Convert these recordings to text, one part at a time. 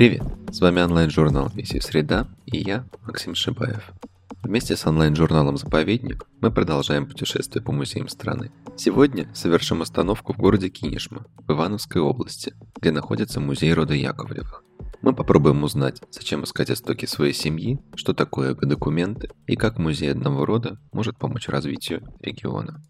Привет! С вами онлайн-журнал «Миссия Среда» и я, Максим Шибаев. Вместе с онлайн-журналом «Заповедник» мы продолжаем путешествие по музеям страны. Сегодня совершим остановку в городе Кинешма, в Ивановской области, где находится музей рода Яковлевых. Мы попробуем узнать, зачем искать истоки своей семьи, что такое документы и как музей одного рода может помочь развитию региона.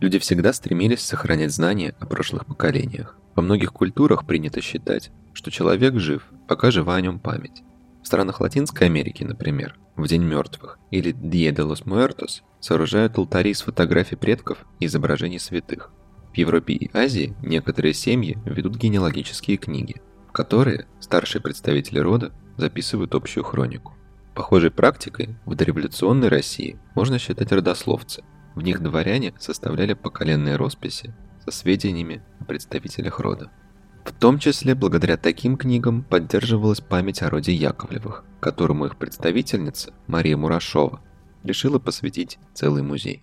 Люди всегда стремились сохранять знания о прошлых поколениях. Во многих культурах принято считать, что человек жив, пока жива о нем память. В странах Латинской Америки, например, в День мертвых или Dia de los Muertos сооружают алтари с фотографий предков и изображений святых. В Европе и Азии некоторые семьи ведут генеалогические книги, в которые старшие представители рода записывают общую хронику. Похожей практикой в дореволюционной России можно считать родословцы – в них дворяне составляли поколенные росписи со сведениями о представителях рода. В том числе благодаря таким книгам поддерживалась память о роде Яковлевых, которому их представительница Мария Мурашова решила посвятить целый музей.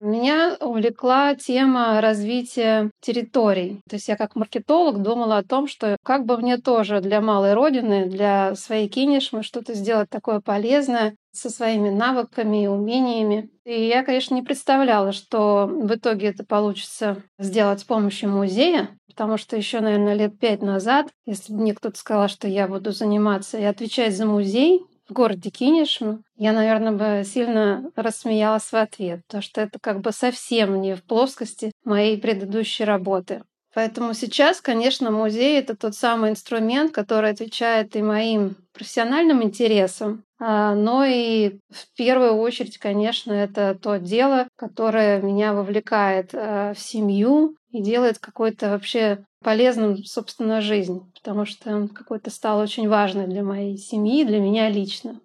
Меня увлекла тема развития территорий. То есть я как маркетолог думала о том, что как бы мне тоже для малой родины, для своей кинешмы что-то сделать такое полезное со своими навыками и умениями. И я, конечно, не представляла, что в итоге это получится сделать с помощью музея, потому что еще, наверное, лет пять назад, если бы мне кто-то сказал, что я буду заниматься и отвечать за музей, городе Кинешм, я, наверное, бы сильно рассмеялась в ответ, потому что это как бы совсем не в плоскости моей предыдущей работы. Поэтому сейчас, конечно, музей — это тот самый инструмент, который отвечает и моим профессиональным интересам, а, но и в первую очередь, конечно, это то дело, которое меня вовлекает а, в семью и делает какой-то вообще полезным, собственно, жизнь, потому что какой-то стал очень важной для моей семьи, для меня лично.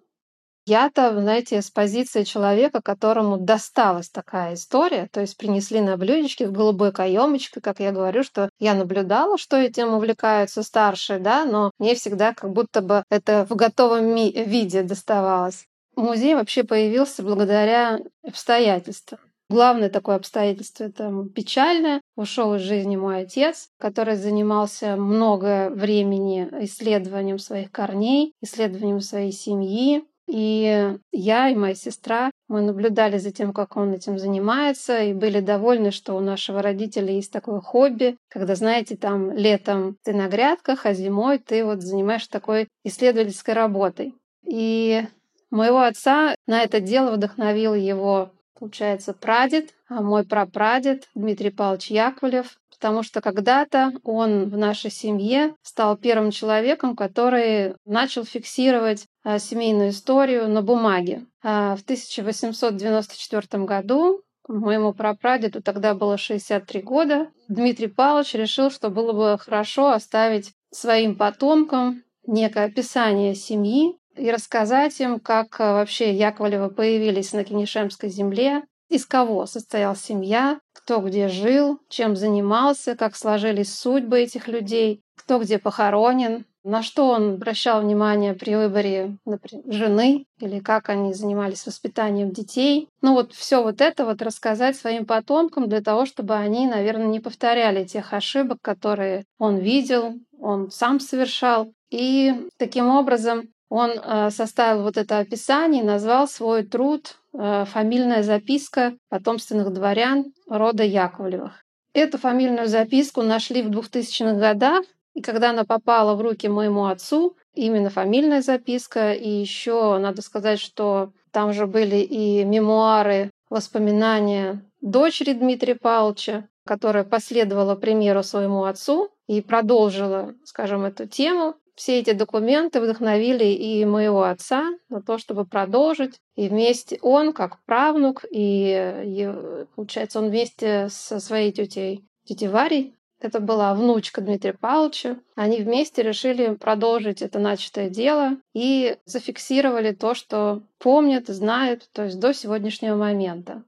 Я-то, знаете, с позиции человека, которому досталась такая история, то есть принесли на блюдечке в голубой каемочке, как я говорю, что я наблюдала, что этим увлекаются старшие, да, но мне всегда как будто бы это в готовом виде доставалось. Музей вообще появился благодаря обстоятельствам. Главное такое обстоятельство — это печальное. Ушел из жизни мой отец, который занимался много времени исследованием своих корней, исследованием своей семьи. И я и моя сестра, мы наблюдали за тем, как он этим занимается, и были довольны, что у нашего родителя есть такое хобби, когда, знаете, там летом ты на грядках, а зимой ты вот занимаешься такой исследовательской работой. И моего отца на это дело вдохновил его получается, прадед, а мой прапрадед Дмитрий Павлович Яковлев, потому что когда-то он в нашей семье стал первым человеком, который начал фиксировать а, семейную историю на бумаге. А в 1894 году Моему прапрадеду тогда было 63 года. Дмитрий Павлович решил, что было бы хорошо оставить своим потомкам некое описание семьи, и рассказать им, как э, вообще Яковлевы появились на Кенишемской земле, из кого состояла семья, кто где жил, чем занимался, как сложились судьбы этих людей, кто где похоронен, на что он обращал внимание при выборе например, жены или как они занимались воспитанием детей. Ну вот все вот это вот рассказать своим потомкам для того, чтобы они, наверное, не повторяли тех ошибок, которые он видел, он сам совершал. И таким образом он э, составил вот это описание и назвал свой труд э, «Фамильная записка потомственных дворян рода Яковлевых». Эту фамильную записку нашли в 2000-х годах, и когда она попала в руки моему отцу, именно фамильная записка, и еще надо сказать, что там же были и мемуары, воспоминания дочери Дмитрия Павловича, которая последовала примеру своему отцу и продолжила, скажем, эту тему все эти документы вдохновили и моего отца на то, чтобы продолжить. И вместе он, как правнук, и, получается, он вместе со своей тетей, тетей Варей, это была внучка Дмитрия Павловича. Они вместе решили продолжить это начатое дело и зафиксировали то, что помнят, знают, то есть до сегодняшнего момента.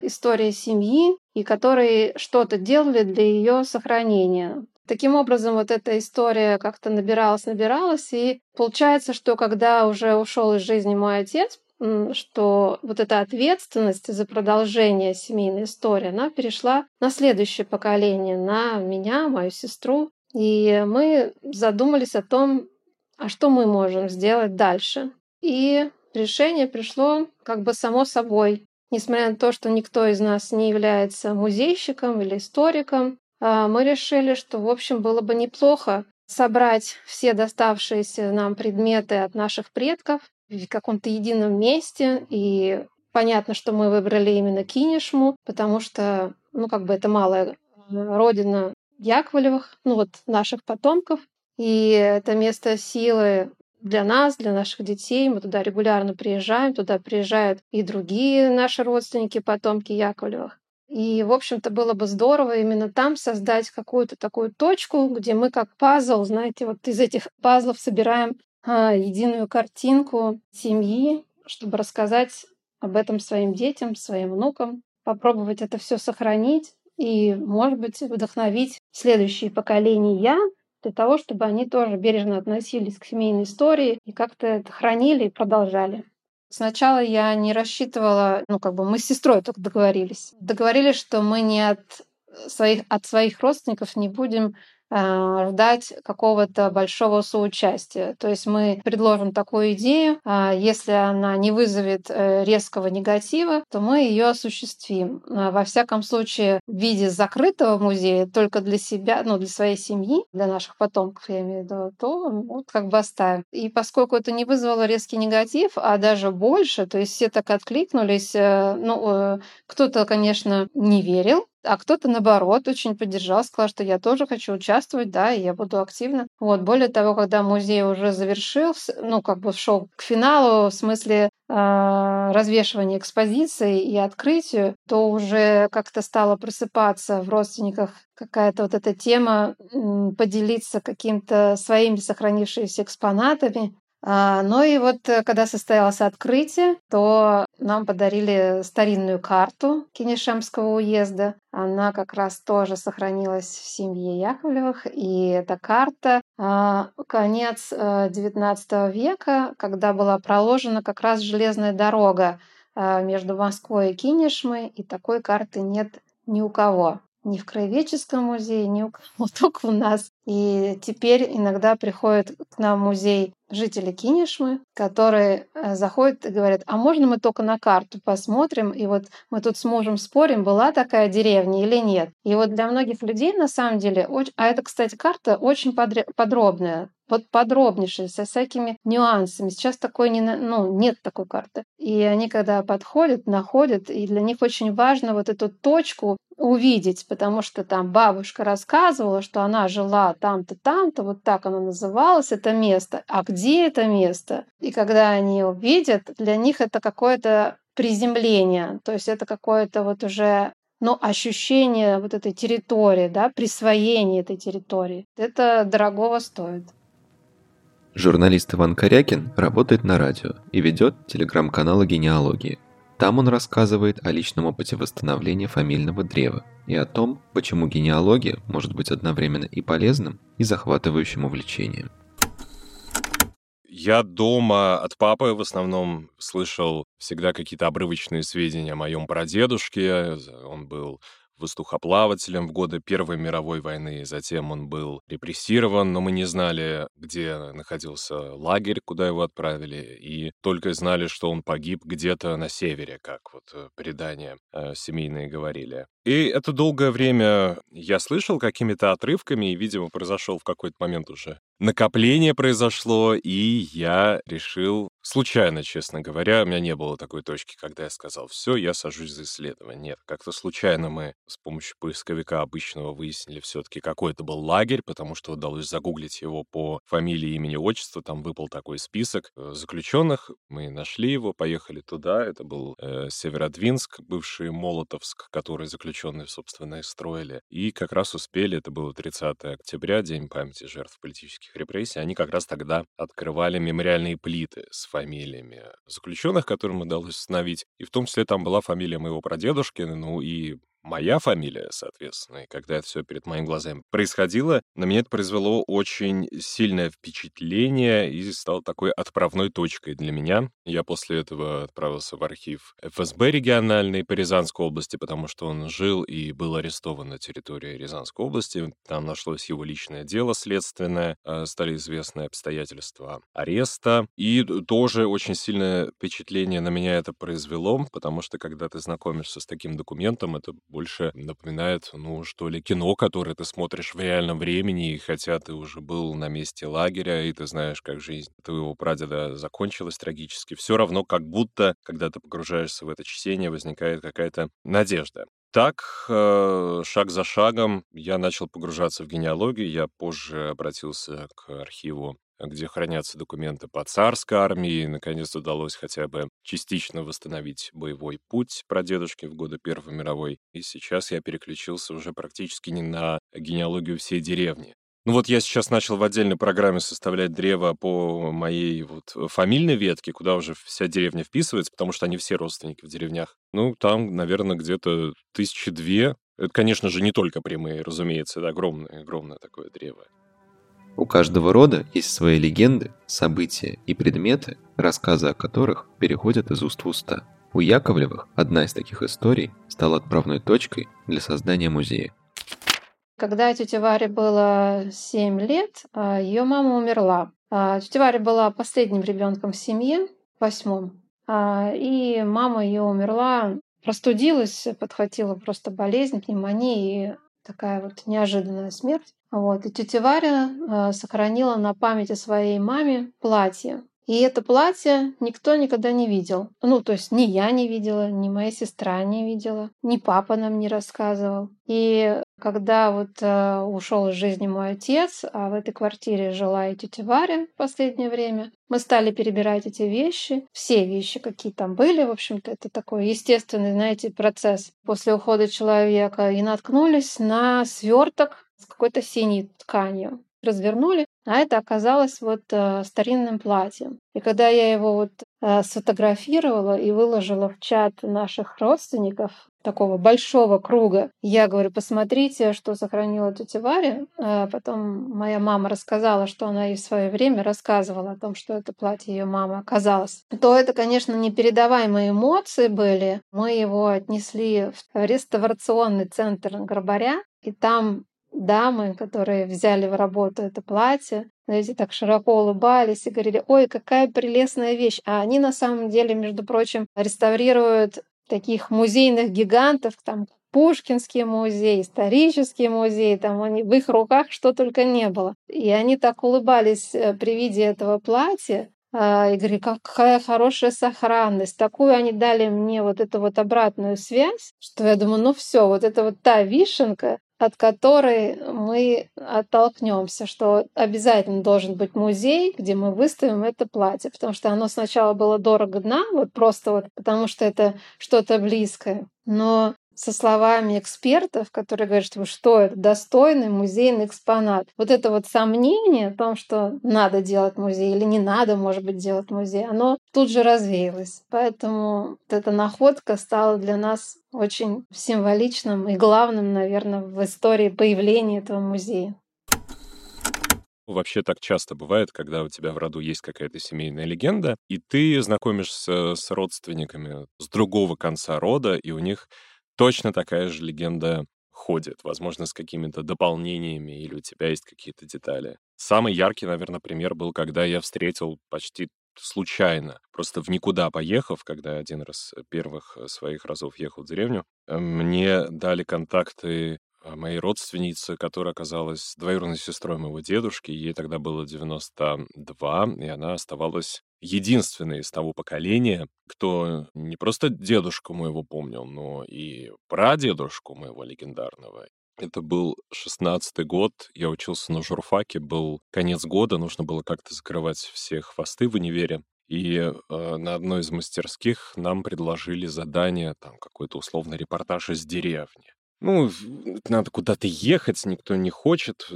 История семьи, и которые что-то делали для ее сохранения. Таким образом, вот эта история как-то набиралась, набиралась, и получается, что когда уже ушел из жизни мой отец, что вот эта ответственность за продолжение семейной истории, она перешла на следующее поколение, на меня, мою сестру. И мы задумались о том, а что мы можем сделать дальше. И решение пришло как бы само собой. Несмотря на то, что никто из нас не является музейщиком или историком, мы решили, что, в общем, было бы неплохо собрать все доставшиеся нам предметы от наших предков в каком-то едином месте. И понятно, что мы выбрали именно Кинешму, потому что, ну, как бы это малая родина Яковлевых, ну вот наших потомков. И это место силы для нас, для наших детей. Мы туда регулярно приезжаем, туда приезжают и другие наши родственники, потомки Яковлевых. И, в общем-то, было бы здорово именно там создать какую-то такую точку, где мы как пазл, знаете, вот из этих пазлов собираем а, единую картинку семьи, чтобы рассказать об этом своим детям, своим внукам, попробовать это все сохранить и, может быть, вдохновить следующие поколения для того, чтобы они тоже бережно относились к семейной истории и как-то это хранили и продолжали. Сначала я не рассчитывала, ну, как бы мы с сестрой только договорились. Договорились, что мы не от своих, от своих родственников не будем ждать какого-то большого соучастия. То есть мы предложим такую идею, а, если она не вызовет э, резкого негатива, то мы ее осуществим. А, во всяком случае, в виде закрытого музея только для себя, ну, для своей семьи, для наших потомков, я имею в виду, то вот как бы оставим. И поскольку это не вызвало резкий негатив, а даже больше, то есть все так откликнулись, э, ну, э, кто-то, конечно, не верил, а кто-то, наоборот, очень поддержал, сказал, что я тоже хочу участвовать, да, и я буду активно. Вот, более того, когда музей уже завершился, ну, как бы шел к финалу, в смысле э, развешивания экспозиции и открытию, то уже как-то стало просыпаться в родственниках какая-то вот эта тема поделиться каким-то своими сохранившимися экспонатами, ну и вот э, когда состоялось открытие, то нам подарили старинную карту Кенешемского уезда. Она как раз тоже сохранилась в семье Яковлевых. И эта карта а, конец XIX э, века, когда была проложена как раз железная дорога а, между Москвой и Кинешмой, и такой карты нет ни у кого ни в Краеведческом музее, ни у кого, только у нас. И теперь иногда приходят к нам в музей жители Кинешмы, которые э, заходят и говорят, а можно мы только на карту посмотрим, и вот мы тут с мужем спорим, была такая деревня или нет. И вот для многих людей на самом деле, а это, кстати, карта очень подробная, вот подробнейшая, со всякими нюансами. Сейчас такой не, ну, нет такой карты. И они, когда подходят, находят, и для них очень важно вот эту точку увидеть, потому что там бабушка рассказывала, что она жила там-то, там-то, вот так оно называлось, это место. А где это место? И когда они увидят, для них это какое-то приземление, то есть это какое-то вот уже но ощущение вот этой территории, да, присвоение этой территории, это дорогого стоит. Журналист Иван Корякин работает на радио и ведет телеграм-канал генеалогии. Там он рассказывает о личном опыте восстановления фамильного древа и о том, почему генеалогия может быть одновременно и полезным, и захватывающим увлечением. Я дома от папы в основном слышал всегда какие-то обрывочные сведения о моем прадедушке. Он был воздухоплавателем в годы Первой мировой войны. Затем он был репрессирован, но мы не знали, где находился лагерь, куда его отправили, и только знали, что он погиб где-то на севере, как вот э, предания э, семейные говорили. И это долгое время я слышал какими-то отрывками, и, видимо, произошел в какой-то момент уже накопление произошло, и я решил, случайно, честно говоря, у меня не было такой точки, когда я сказал, все, я сажусь за исследование. Нет, как-то случайно мы с помощью поисковика обычного выяснили все-таки, какой это был лагерь, потому что удалось загуглить его по фамилии, имени, отчеству, там выпал такой список э, заключенных, мы нашли его, поехали туда, это был э, Северодвинск, бывший Молотовск, который заключенные, собственно, и строили, и как раз успели, это было 30 октября, День памяти жертв политических репрессий, они как раз тогда открывали мемориальные плиты с фамилиями заключенных, которым удалось установить. И в том числе там была фамилия моего прадедушки, ну и моя фамилия, соответственно. И когда это все перед моими глазами происходило, на меня это произвело очень сильное впечатление и стало такой отправной точкой для меня. Я после этого отправился в архив ФСБ региональный по Рязанской области, потому что он жил и был арестован на территории Рязанской области. Там нашлось его личное дело следственное, а, стали известны обстоятельства ареста. И тоже очень сильное впечатление на меня это произвело, потому что когда ты знакомишься с таким документом, это больше напоминает, ну, что ли, кино, которое ты смотришь в реальном времени, и хотя ты уже был на месте лагеря, и ты знаешь, как жизнь твоего прадеда закончилась трагически, все равно как будто, когда ты погружаешься в это чтение, возникает какая-то надежда. Так, э, шаг за шагом я начал погружаться в генеалогию. Я позже обратился к архиву где хранятся документы по царской армии. Наконец удалось хотя бы частично восстановить боевой путь прадедушки в годы Первой мировой. И сейчас я переключился уже практически не на генеалогию всей деревни. Ну вот я сейчас начал в отдельной программе составлять древо по моей вот фамильной ветке, куда уже вся деревня вписывается, потому что они все родственники в деревнях. Ну, там, наверное, где-то тысячи две. Это, конечно же, не только прямые, разумеется, это огромное, огромное такое древо. У каждого рода есть свои легенды, события и предметы, рассказы о которых переходят из уст в уста. У Яковлевых одна из таких историй стала отправной точкой для создания музея. Когда тете Варе было 7 лет, а, ее мама умерла. А, тетя Варя была последним ребенком в семье, восьмом. А, и мама ее умерла, простудилась, подхватила просто болезнь, пневмония, и такая вот неожиданная смерть. Вот. И тетя Варя э, сохранила на память о своей маме платье. И это платье никто никогда не видел. Ну, то есть ни я не видела, ни моя сестра не видела, ни папа нам не рассказывал. И когда вот э, ушел из жизни мой отец, а в этой квартире жила и тетя Варя в последнее время, мы стали перебирать эти вещи, все вещи, какие там были, в общем-то, это такой естественный, знаете, процесс после ухода человека, и наткнулись на сверток с какой-то синей тканью развернули, а это оказалось вот э, старинным платьем. И когда я его вот э, сфотографировала и выложила в чат наших родственников, такого большого круга, я говорю, посмотрите, что сохранила тетя Варя. А потом моя мама рассказала, что она и в свое время рассказывала о том, что это платье ее мамы оказалось. То это, конечно, непередаваемые эмоции были. Мы его отнесли в реставрационный центр Горбаря, и там дамы, которые взяли в работу это платье, знаете, так широко улыбались и говорили, ой, какая прелестная вещь. А они на самом деле, между прочим, реставрируют таких музейных гигантов, там Пушкинский музей, исторический музей, там они, в их руках что только не было. И они так улыбались э, при виде этого платья, а, и говорили, какая хорошая сохранность. Такую они дали мне вот эту вот обратную связь, что я думаю, ну все, вот это вот та вишенка, от которой мы оттолкнемся, что обязательно должен быть музей, где мы выставим это платье, потому что оно сначала было дорого нам, вот просто вот потому что это что-то близкое. Но со словами экспертов, которые говорят, что, что это достойный музейный экспонат. Вот это вот сомнение о том, что надо делать музей или не надо, может быть, делать музей, оно тут же развеялось. Поэтому вот эта находка стала для нас очень символичным и главным, наверное, в истории появления этого музея. Вообще так часто бывает, когда у тебя в роду есть какая-то семейная легенда, и ты знакомишься с родственниками с другого конца рода, и у них точно такая же легенда ходит, возможно, с какими-то дополнениями, или у тебя есть какие-то детали. Самый яркий, наверное, пример был, когда я встретил почти случайно, просто в никуда поехав, когда один раз э, первых э, своих разов ехал в деревню, э, мне дали контакты моей родственницы, которая оказалась двоюродной сестрой моего дедушки. Ей тогда было 92, и она оставалась единственный из того поколения, кто не просто дедушку моего помнил, но и прадедушку моего легендарного. Это был шестнадцатый год, я учился на журфаке, был конец года, нужно было как-то закрывать все хвосты в универе. И э, на одной из мастерских нам предложили задание, там какой-то условный репортаж из деревни. Ну, надо куда-то ехать, никто не хочет.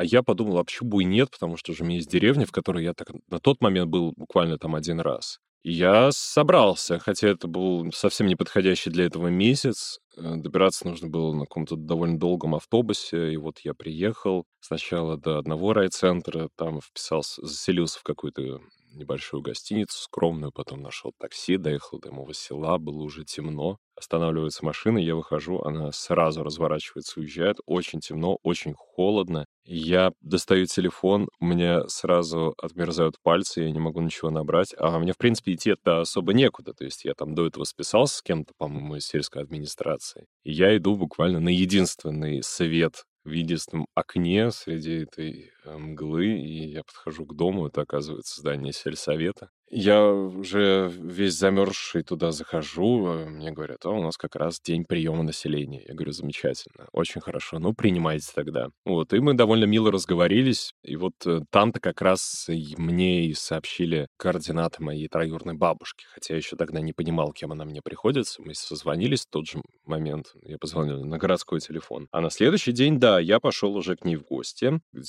А я подумал, а почему бы и нет, потому что же у меня есть деревня, в которой я так на тот момент был буквально там один раз. Я собрался, хотя это был совсем не подходящий для этого месяц. Э, добираться нужно было на каком-то довольно долгом автобусе, и вот я приехал сначала до одного райцентра, там вписался, заселился в какую-то небольшую гостиницу скромную, потом нашел такси, доехал до моего села, было уже темно. Останавливается машина, я выхожу, она сразу разворачивается, уезжает. Очень темно, очень холодно. Я достаю телефон, меня сразу отмерзают пальцы, я не могу ничего набрать. А мне, в принципе, идти-то особо некуда. То есть я там до этого списался с кем-то, по-моему, из сельской администрации. И я иду буквально на единственный свет в единственном окне среди этой мглы, и я подхожу к дому, это оказывается здание сельсовета. Я уже весь замерзший туда захожу, а мне говорят, а у нас как раз день приема населения. Я говорю, замечательно, очень хорошо, ну принимайте тогда. Вот, и мы довольно мило разговорились, и вот э, там-то как раз мне и сообщили координаты моей троюрной бабушки, хотя я еще тогда не понимал, кем она мне приходится. Мы созвонились в тот же момент, я позвонил на городской телефон. А на следующий день, да, я пошел уже к ней в гости, к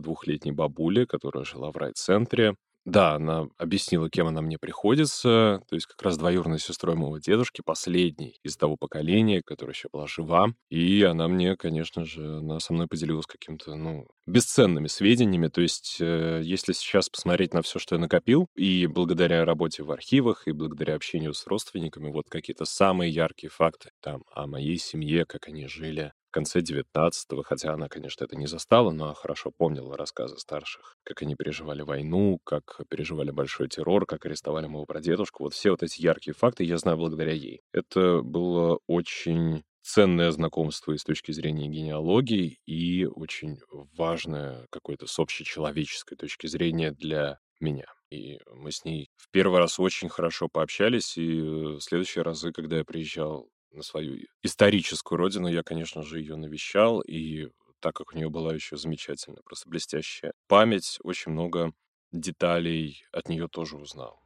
92-летней бабуле, которая жила в райцентре. Да, она объяснила, кем она мне приходится, то есть как раз двоюродной сестрой моего дедушки, последней из того поколения, которая еще была жива. И она мне, конечно же, она со мной поделилась каким-то, ну, бесценными сведениями. То есть э, если сейчас посмотреть на все, что я накопил, и благодаря работе в архивах, и благодаря общению с родственниками, вот какие-то самые яркие факты там о моей семье, как они жили, в конце 19-го, хотя она, конечно, это не застала, но хорошо помнила рассказы старших, как они переживали войну, как переживали большой террор, как арестовали моего прадедушку. Вот все вот эти яркие факты я знаю благодаря ей. Это было очень ценное знакомство и с точки зрения генеалогии, и очень важное какое-то с общечеловеческой точки зрения для меня. И мы с ней в первый раз очень хорошо пообщались, и в э, следующие разы, когда я приезжал на свою историческую родину, я, конечно же, ее навещал, и так как у нее была еще замечательная, просто блестящая память, очень много деталей от нее тоже узнал.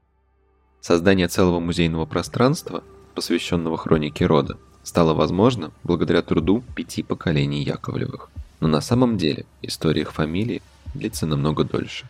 Создание целого музейного пространства, посвященного хронике рода, стало возможно благодаря труду пяти поколений Яковлевых. Но на самом деле история их фамилии длится намного дольше.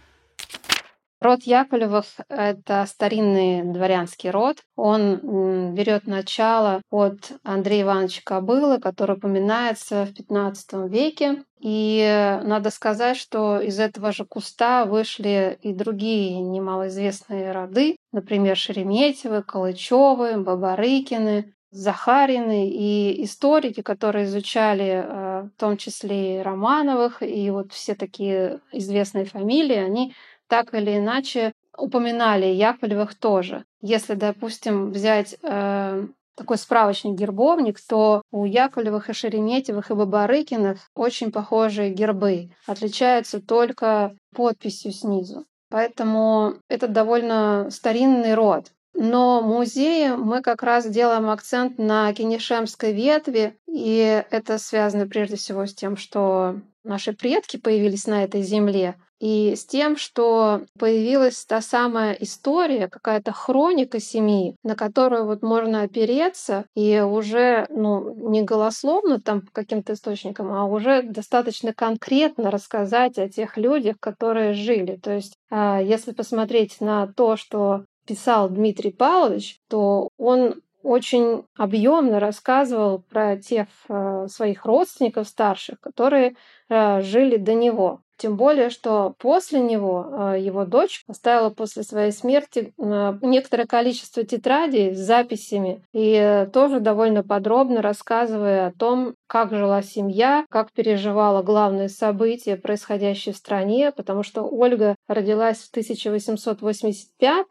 Род Яковлевых — это старинный дворянский род. Он берет начало от Андрея Ивановича Кобылы, который упоминается в XV веке. И надо сказать, что из этого же куста вышли и другие немалоизвестные роды, например, Шереметьевы, Калычевы, Бабарыкины, Захарины и историки, которые изучали э, в том числе и Романовых, и вот все такие известные фамилии, они так или иначе упоминали Яковлевых тоже. Если, допустим, взять э, такой справочник-гербовник, то у Яковлевых и Шереметьевых и Бабарыкиных очень похожие гербы, отличаются только подписью снизу. Поэтому это довольно старинный род. Но в музее мы как раз делаем акцент на Кенишемской ветви, и это связано прежде всего с тем, что наши предки появились на этой земле, и с тем, что появилась та самая история, какая-то хроника семьи, на которую вот можно опереться и уже ну, не голословно там по каким-то источникам, а уже достаточно конкретно рассказать о тех людях, которые жили. То есть а, если посмотреть на то, что писал Дмитрий Павлович, то он очень объемно рассказывал про тех э, своих родственников старших, которые э, жили до него. Тем более, что после него э, его дочь оставила после своей смерти э, некоторое количество тетрадей с записями и тоже довольно подробно рассказывая о том, как жила семья, как переживала главные события, происходящие в стране, потому что Ольга родилась в 1885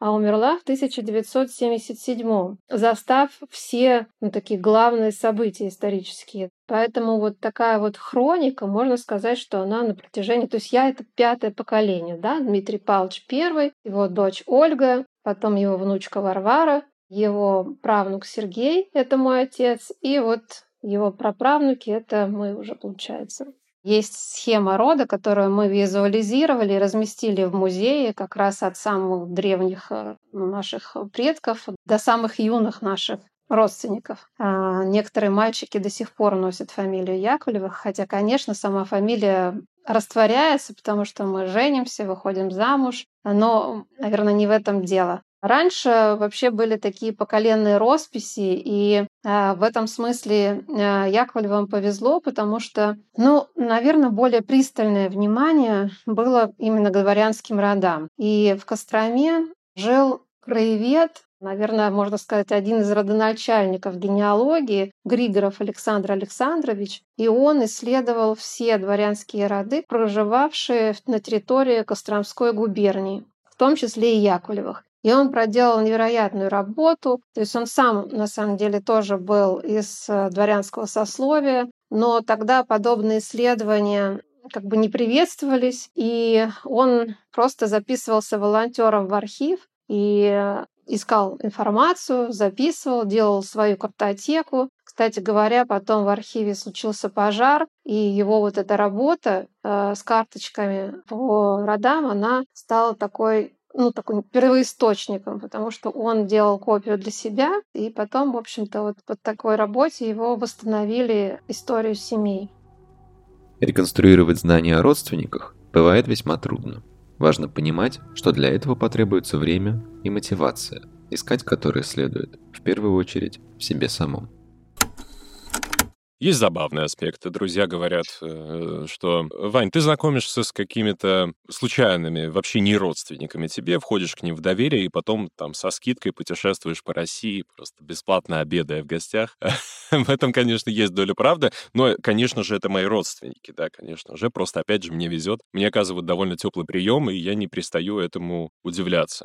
а умерла в 1977 застав все ну, такие главные события исторические. Поэтому вот такая вот хроника, можно сказать, что она на протяжении... То есть я это пятое поколение, да, Дмитрий Павлович первый, его дочь Ольга, потом его внучка Варвара, его правнук Сергей, это мой отец, и вот его праправнуки, это мы уже, получается. Есть схема рода, которую мы визуализировали и разместили в музее как раз от самых древних э, наших предков до самых юных наших родственников. А некоторые мальчики до сих пор носят фамилию Яковлевых, хотя, конечно, сама фамилия растворяется, потому что мы женимся, выходим замуж, но, наверное, не в этом дело. Раньше вообще были такие поколенные росписи, и э, в этом смысле э, Яковлевым повезло, потому что, ну, наверное, более пристальное внимание было именно к дворянским родам. И в Костроме жил краевед, наверное, можно сказать, один из родоначальников генеалогии, Григоров Александр Александрович, и он исследовал все дворянские роды, проживавшие на территории Костромской губернии, в том числе и Яковлевых. И он проделал невероятную работу. То есть он сам, на самом деле, тоже был из э, дворянского сословия, но тогда подобные исследования как бы не приветствовались, и он просто записывался волонтером в архив и искал информацию, записывал, делал свою картотеку. Кстати говоря, потом в архиве случился пожар, и его вот эта работа э, с карточками по родам, она стала такой ну, такой первоисточником, потому что он делал копию для себя, и потом, в общем-то, вот по такой работе его восстановили историю семей. Реконструировать знания о родственниках бывает весьма трудно. Важно понимать, что для этого потребуется время и мотивация, искать которые следует, в первую очередь, в себе самом. Есть забавные аспекты. Друзья говорят, э, что «Вань, ты знакомишься с какими-то случайными, вообще не родственниками тебе, входишь к ним в доверие, и потом там со скидкой путешествуешь по России, просто бесплатно обедая в гостях». В этом, конечно, есть доля правды, но, конечно же, это мои родственники, да, конечно же. Просто, опять же, мне везет. Мне оказывают довольно теплый прием, и я не перестаю этому удивляться.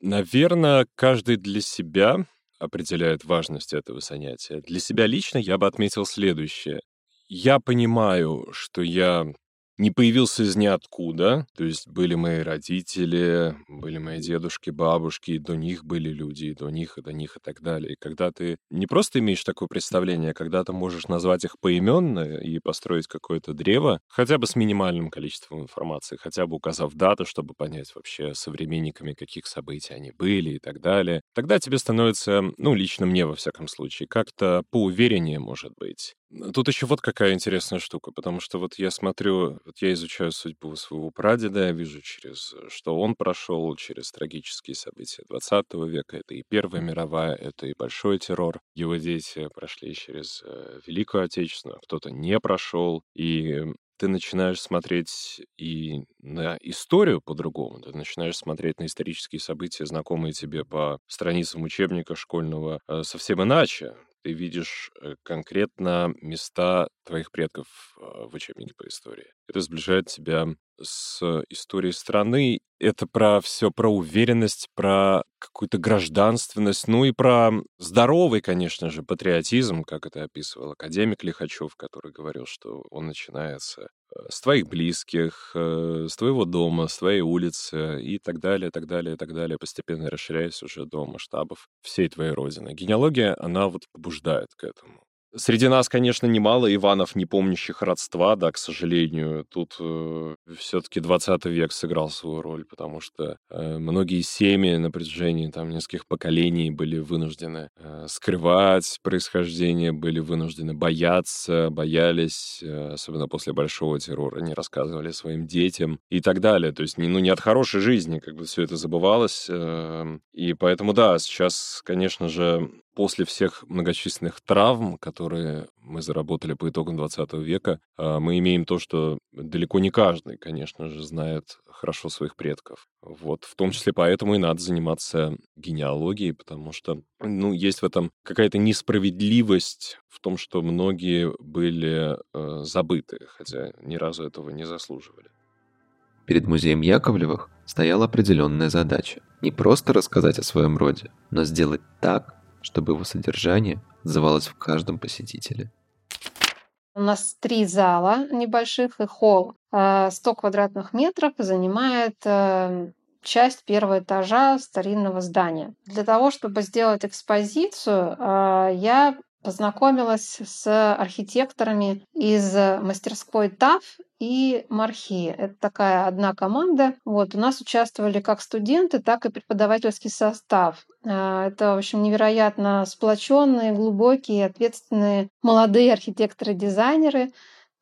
Наверное, каждый для себя определяет важность этого занятия. Для себя лично я бы отметил следующее. Я понимаю, что я не появился из ниоткуда. То есть были мои родители, были мои дедушки, бабушки, и до них были люди, и до них, и до них, и так далее. И когда ты не просто имеешь такое представление, а когда ты можешь назвать их поименно и построить какое-то древо, хотя бы с минимальным количеством информации, хотя бы указав даты, чтобы понять вообще современниками, каких событий они были и так далее, тогда тебе становится, ну, лично мне, во всяком случае, как-то поувереннее, может быть. Тут еще вот какая интересная штука, потому что вот я смотрю, вот я изучаю судьбу своего прадеда, я вижу, через э, что он прошел, через трагические события 20 века. Это и Первая мировая, это и Большой террор. Его дети прошли через э, Великую Отечественную, а кто-то не прошел. И ты начинаешь смотреть и на историю по-другому, ты начинаешь смотреть на исторические события, знакомые тебе по страницам учебника школьного, э, совсем иначе ты видишь э, конкретно места твоих предков а, в учебнике по истории. Это сближает тебя с историей страны. Это про все, про уверенность, про какую-то гражданственность, ну и про здоровый, конечно же, патриотизм, как это описывал академик Лихачев, который говорил, что он начинается э, с твоих близких, э, с твоего дома, с твоей улицы и так далее, так далее, так далее, постепенно расширяясь уже до масштабов всей твоей родины. Генеалогия, она вот побуждает к этому. Среди нас, конечно, немало Иванов, не помнящих родства, да, к сожалению. Тут э, все-таки 20 век сыграл свою роль, потому что э, многие семьи на протяжении там нескольких поколений были вынуждены э, скрывать происхождение, были вынуждены бояться, боялись, э, особенно после Большого террора, не рассказывали своим детям и так далее. То есть, не, ну, не от хорошей жизни как бы все это забывалось. Э, и поэтому, да, сейчас, конечно же, после всех многочисленных травм, которые мы заработали по итогам 20 века, а, мы имеем то, что далеко не каждый, конечно же, знает хорошо своих предков. Вот, в том числе поэтому и надо заниматься генеалогией, потому что, ну, есть в этом какая-то несправедливость в том, что многие были э, забыты, хотя ни разу этого не заслуживали. Перед музеем Яковлевых стояла определенная задача. Не просто рассказать о своем роде, но сделать так, чтобы его содержание отзывалось в каждом посетителе. У нас три зала небольших и холл. 100 а, квадратных метров занимает э, часть первого этажа старинного здания. Для того, чтобы сделать экспозицию, а, я познакомилась с архитекторами из мастерской ТАФ и Мархи. Это такая одна команда. Вот, у нас участвовали как студенты, так и преподавательский состав. А, это, в общем, невероятно сплоченные, глубокие, ответственные молодые архитекторы-дизайнеры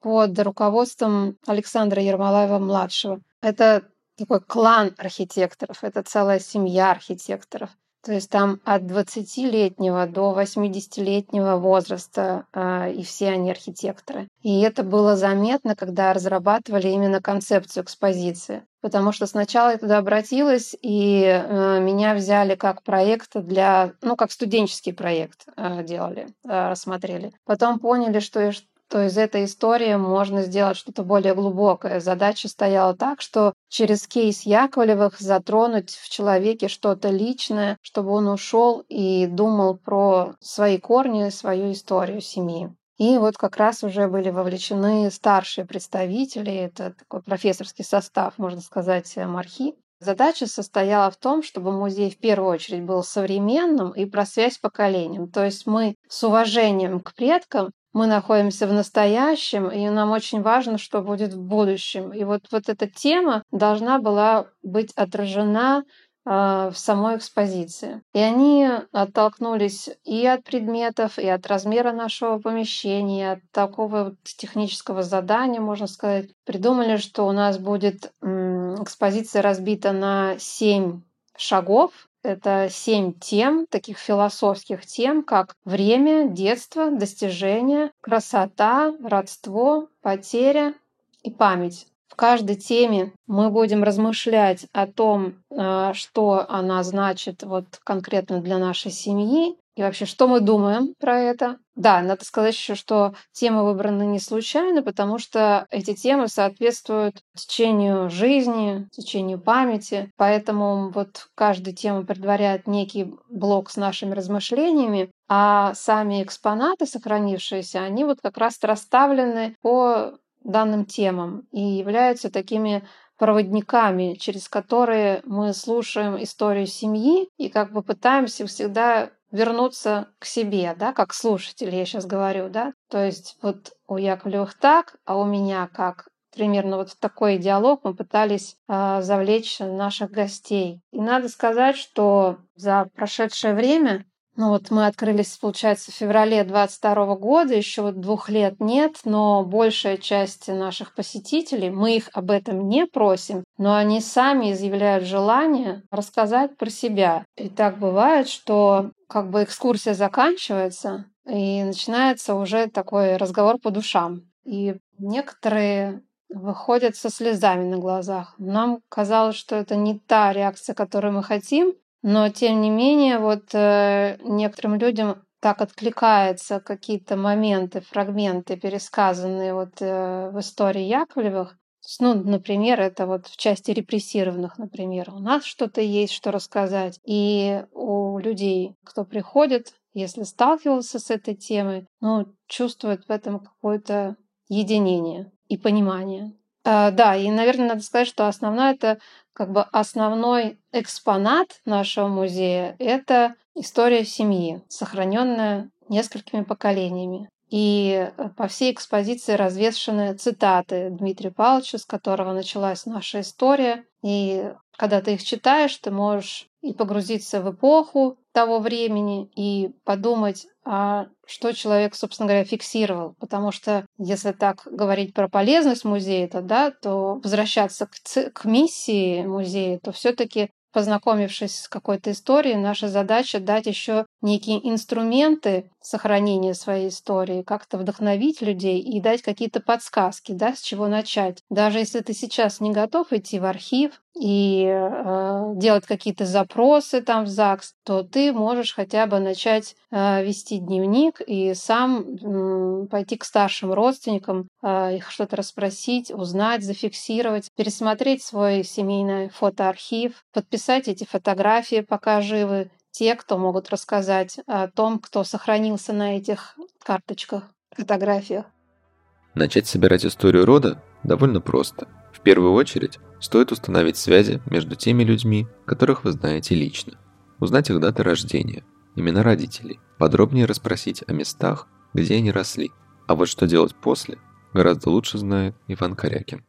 под руководством Александра Ермолаева-младшего. Это такой клан архитекторов, это целая семья архитекторов. То есть там от 20-летнего до 80-летнего возраста, э, и все они архитекторы. И это было заметно, когда разрабатывали именно концепцию экспозиции. Потому что сначала я туда обратилась, и э, меня взяли как проект для, ну, как студенческий проект э, делали, э, рассмотрели. Потом поняли, что то из этой истории можно сделать что-то более глубокое. Задача стояла так, что через кейс Яковлевых затронуть в человеке что-то личное, чтобы он ушел и думал про свои корни, свою историю семьи. И вот как раз уже были вовлечены старшие представители, это такой профессорский состав, можно сказать, мархи. Задача состояла в том, чтобы музей в первую очередь был современным и про связь с поколением. То есть мы с уважением к предкам мы находимся в настоящем, и нам очень важно, что будет в будущем. И вот, вот эта тема должна была быть отражена а, в самой экспозиции. И они оттолкнулись и от предметов, и от размера нашего помещения, от такого вот технического задания, можно сказать. Придумали, что у нас будет экспозиция разбита на семь шагов, это семь тем, таких философских тем, как время, детство, достижение, красота, родство, потеря и память. В каждой теме мы будем размышлять о том, а, что она значит вот конкретно для нашей семьи, и вообще, что мы думаем про это? Да, надо сказать еще, что темы выбраны не случайно, потому что эти темы соответствуют течению жизни, течению памяти. Поэтому вот каждая тема предваряет некий блок с нашими размышлениями, а сами экспонаты, сохранившиеся, они вот как раз расставлены по данным темам и являются такими проводниками, через которые мы слушаем историю семьи и как бы пытаемся всегда вернуться к себе, да, как слушатель, я сейчас говорю, да. То есть вот у Яковлевых так, а у меня как. Примерно вот в такой диалог мы пытались э, завлечь наших гостей. И надо сказать, что за прошедшее время ну вот мы открылись, получается, в феврале 22 года, еще вот двух лет нет, но большая часть наших посетителей, мы их об этом не просим, но они сами изъявляют желание рассказать про себя. И так бывает, что как бы экскурсия заканчивается, и начинается уже такой разговор по душам. И некоторые выходят со слезами на глазах. Нам казалось, что это не та реакция, которую мы хотим, но тем не менее, вот э, некоторым людям так откликаются какие-то моменты, фрагменты, пересказанные вот э, в истории Яковлевых. Ну, например, это вот в части репрессированных, например. У нас что-то есть, что рассказать. И у людей, кто приходит, если сталкивался с этой темой, ну, чувствует в этом какое-то единение и понимание. А, да, и, наверное, надо сказать, что основное это как бы основной экспонат нашего музея — это история семьи, сохраненная несколькими поколениями. И э, по всей экспозиции развешаны цитаты Дмитрия Павловича, с которого началась наша история. И когда ты их читаешь, ты можешь и погрузиться в эпоху того времени, и подумать, а что человек, собственно говоря, фиксировал. Потому что если так говорить про полезность музея, то, да, то возвращаться к, к миссии музея, то все-таки познакомившись с какой-то историей, наша задача дать еще некие инструменты сохранения своей истории, как-то вдохновить людей и дать какие-то подсказки, да, с чего начать. Даже если ты сейчас не готов идти в архив, и э, делать какие-то запросы там в ЗАГС, то ты можешь хотя бы начать э, вести дневник и сам э, пойти к старшим родственникам, э, их что-то расспросить, узнать, зафиксировать, пересмотреть свой семейный фотоархив, подписать эти фотографии, пока живы, те, кто могут рассказать о том, кто сохранился на этих карточках, фотографиях. Начать собирать историю рода довольно просто. Первую очередь стоит установить связи между теми людьми, которых вы знаете лично. Узнать их даты рождения, имена родителей, подробнее расспросить о местах, где они росли. А вот что делать после, гораздо лучше знает Иван Корякин.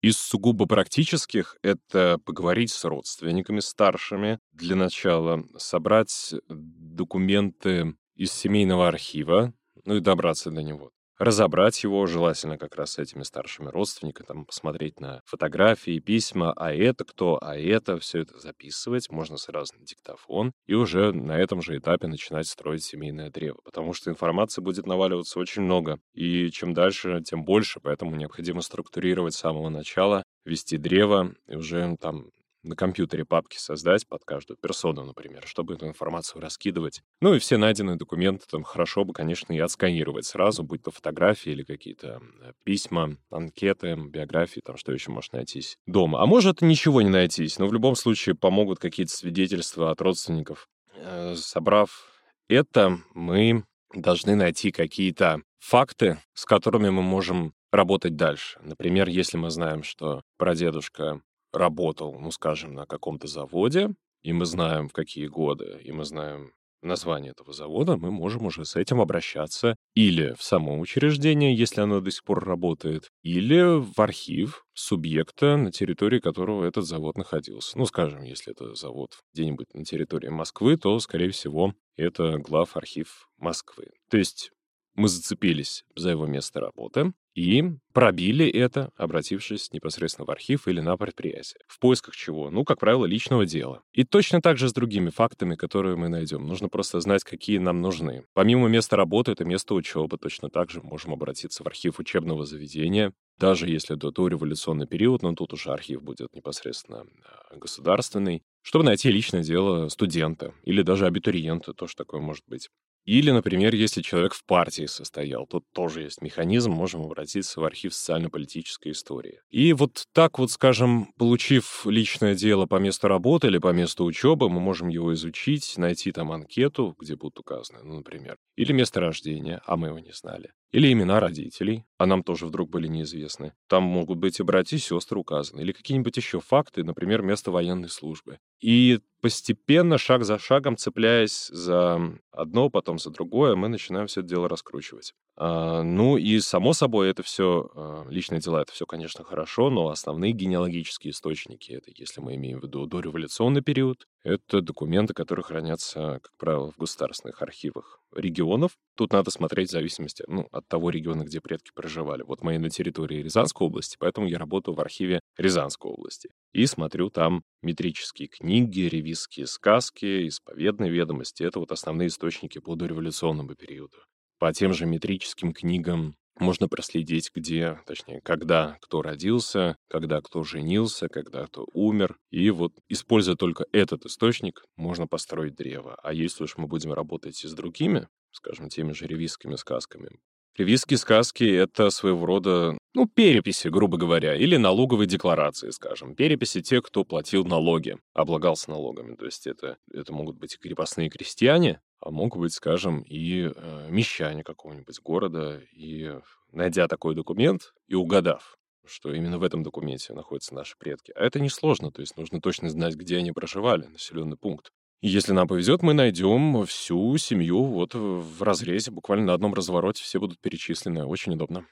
Из сугубо практических — это поговорить с родственниками старшими, для начала собрать документы из семейного архива, ну и добраться до него. Разобрать его, желательно как раз с этими старшими родственниками, там, посмотреть на фотографии, письма, а это кто, а это, все это записывать, можно сразу на диктофон, и уже на этом же этапе начинать строить семейное древо, потому что информации будет наваливаться очень много, и чем дальше, тем больше, поэтому необходимо структурировать с самого начала, вести древо, и уже там на компьютере папки создать под каждую персону, например, чтобы эту информацию раскидывать. Ну и все найденные документы там хорошо бы, конечно, и отсканировать сразу, будь то фотографии или какие-то э, письма, анкеты, биографии, там что еще может найтись дома. А может ничего не найтись, но в любом случае помогут какие-то свидетельства от родственников. Э, собрав это, мы должны найти какие-то факты, с которыми мы можем работать дальше. Например, если мы знаем, что прадедушка работал, ну, скажем, на каком-то заводе, и мы знаем, в какие годы, и мы знаем название этого завода, мы можем уже с этим обращаться или в само учреждение, если оно до сих пор работает, или в архив субъекта, на территории которого этот завод находился. Ну, скажем, если это завод где-нибудь на территории Москвы, то, скорее всего, это глав архив Москвы. То есть мы зацепились за его место работы, и пробили это, обратившись непосредственно в архив или на предприятие. В поисках чего? Ну, как правило, личного дела. И точно так же с другими фактами, которые мы найдем. Нужно просто знать, какие нам нужны. Помимо места работы, это место учебы. Точно так же можем обратиться в архив учебного заведения, даже если это дореволюционный период, но тут уже архив будет непосредственно а, государственный, чтобы найти личное дело студента или даже абитуриента, тоже такое может быть. Или, например, если человек в партии состоял, тут тоже есть механизм, можем обратиться в архив социально-политической истории. И вот так вот, скажем, получив личное дело по месту работы или по месту учебы, мы можем его изучить, найти там анкету, где будут указаны, ну, например, или место рождения, а мы его не знали, или имена родителей, а нам тоже вдруг были неизвестны. Там могут быть и братья, и сестры указаны, или какие-нибудь еще факты, например, место военной службы. И постепенно, шаг за шагом, цепляясь за одно, потом за другое, мы начинаем все это дело раскручивать. А, ну и, само собой, это все, а, личные дела, это все, конечно, хорошо, но основные генеалогические источники, это если мы имеем в виду дореволюционный период, это документы, которые хранятся, как правило, в государственных архивах регионов. Тут надо смотреть в зависимости ну, от того региона, где предки проживали. Вот мои на территории Рязанской области, поэтому я работаю в архиве Рязанской области. И смотрю там метрические книги, ревизские сказки, исповедные ведомости. Это вот основные источники по дореволюционному периоду. По тем же метрическим книгам можно проследить, где, точнее, когда кто родился, когда кто женился, когда кто умер. И вот, используя только этот источник, можно построить древо. А если уж мы будем работать и с другими, скажем, теми же ревизскими сказками, Ревизские сказки — это своего рода, ну, переписи, грубо говоря, или налоговые декларации, скажем. Переписи тех, кто платил налоги, облагался налогами. То есть это, это могут быть и крепостные крестьяне, а могут быть, скажем, и э, мещане какого-нибудь города. И найдя такой документ и угадав, что именно в этом документе находятся наши предки. А это несложно, то есть нужно точно знать, где они проживали, населенный пункт. Если нам повезет, мы найдем всю семью вот в разрезе, буквально на одном развороте все будут перечислены. Очень удобно.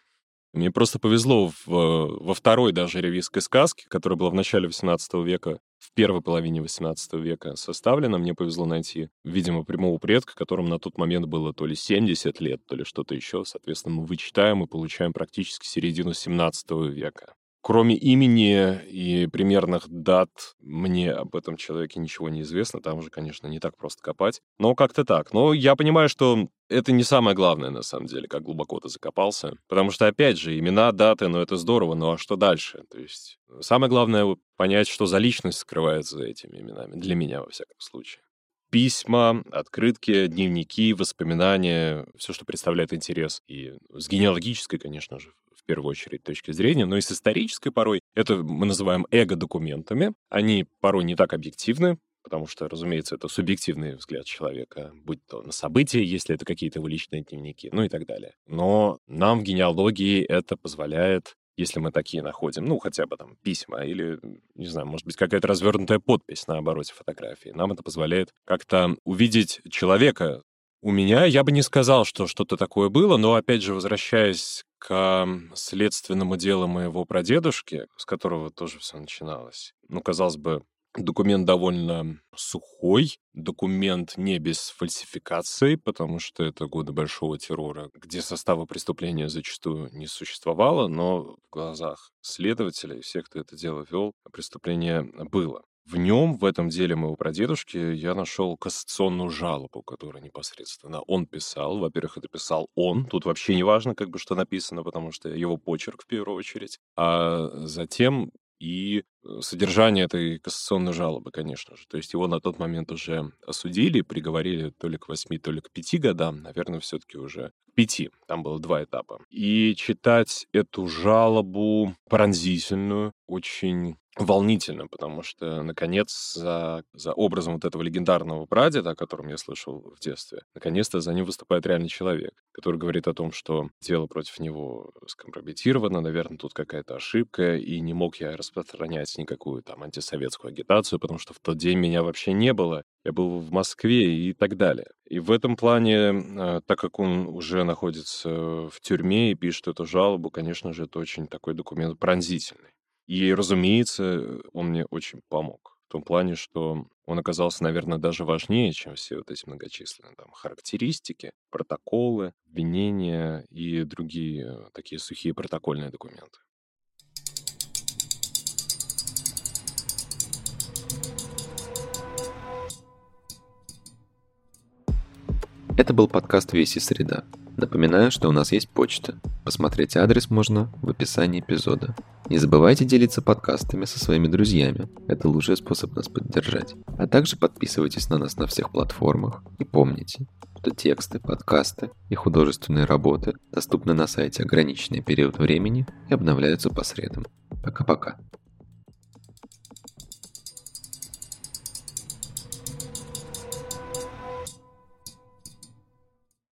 Мне просто повезло в, во второй даже ревизской сказке, которая была в начале XVIII века, в первой половине XVIII века составлена. Мне повезло найти, видимо, прямого предка, которому на тот момент было то ли 70 лет, то ли что-то еще. Соответственно, мы вычитаем и получаем практически середину XVII века. Кроме имени и примерных дат, мне об этом человеке ничего не известно. Там уже, конечно, не так просто копать. Но как-то так. Но я понимаю, что это не самое главное, на самом деле, как глубоко ты закопался. Потому что, опять же, имена, даты, ну это здорово, ну а что дальше? То есть самое главное понять, что за личность скрывается за этими именами. Для меня, во всяком случае письма, открытки, дневники, воспоминания, все, что представляет интерес. И с генеалогической, конечно же, первую очередь точки зрения, но и с исторической порой. Это мы называем эго-документами. Они порой не так объективны, потому что, разумеется, это субъективный взгляд человека, будь то на события, если это какие-то его личные дневники, ну и так далее. Но нам в генеалогии это позволяет если мы такие находим, ну, хотя бы там письма или, не знаю, может быть, какая-то развернутая подпись на обороте фотографии. Нам это позволяет как-то увидеть человека. У меня я бы не сказал, что что-то такое было, но, опять же, возвращаясь к следственному делу моего прадедушки, с которого тоже все начиналось. Ну, казалось бы, Документ довольно сухой, документ не без фальсификации, потому что это годы большого террора, где состава преступления зачастую не существовало, но в глазах следователей, всех, кто это дело вел, преступление было. В нем, в этом деле моего прадедушки, я нашел кассационную жалобу, которую непосредственно он писал. Во-первых, это писал он. Тут вообще не важно, как бы что написано, потому что его почерк в первую очередь. А затем и э, содержание этой кассационной жалобы, конечно же. То есть его на тот момент уже осудили, приговорили то ли к восьми, то ли к пяти годам, наверное, все-таки уже к пяти. Там было два этапа. И читать эту жалобу пронзительную, очень волнительно, потому что, наконец, за, за образом вот этого легендарного прадеда, о котором я слышал в детстве, наконец-то за ним выступает реальный человек, который говорит о том, что дело против него скомпрометировано, наверное, тут какая-то ошибка, и не мог я распространять никакую там антисоветскую агитацию, потому что в тот день меня вообще не было, я был в Москве и так далее. И в этом плане, а, так как он уже находится в тюрьме и пишет эту жалобу, конечно же, это очень такой документ пронзительный. И, разумеется, он мне очень помог. В том плане, что он оказался, наверное, даже важнее, чем все вот эти многочисленные там, характеристики, протоколы, обвинения и другие такие сухие протокольные документы. Это был подкаст «Веси среда». Напоминаю, что у нас есть почта. Посмотреть адрес можно в описании эпизода. Не забывайте делиться подкастами со своими друзьями. Это лучший способ нас поддержать. А также подписывайтесь на нас на всех платформах. И помните, что тексты, подкасты и художественные работы доступны на сайте ограниченный период времени и обновляются по средам. Пока-пока.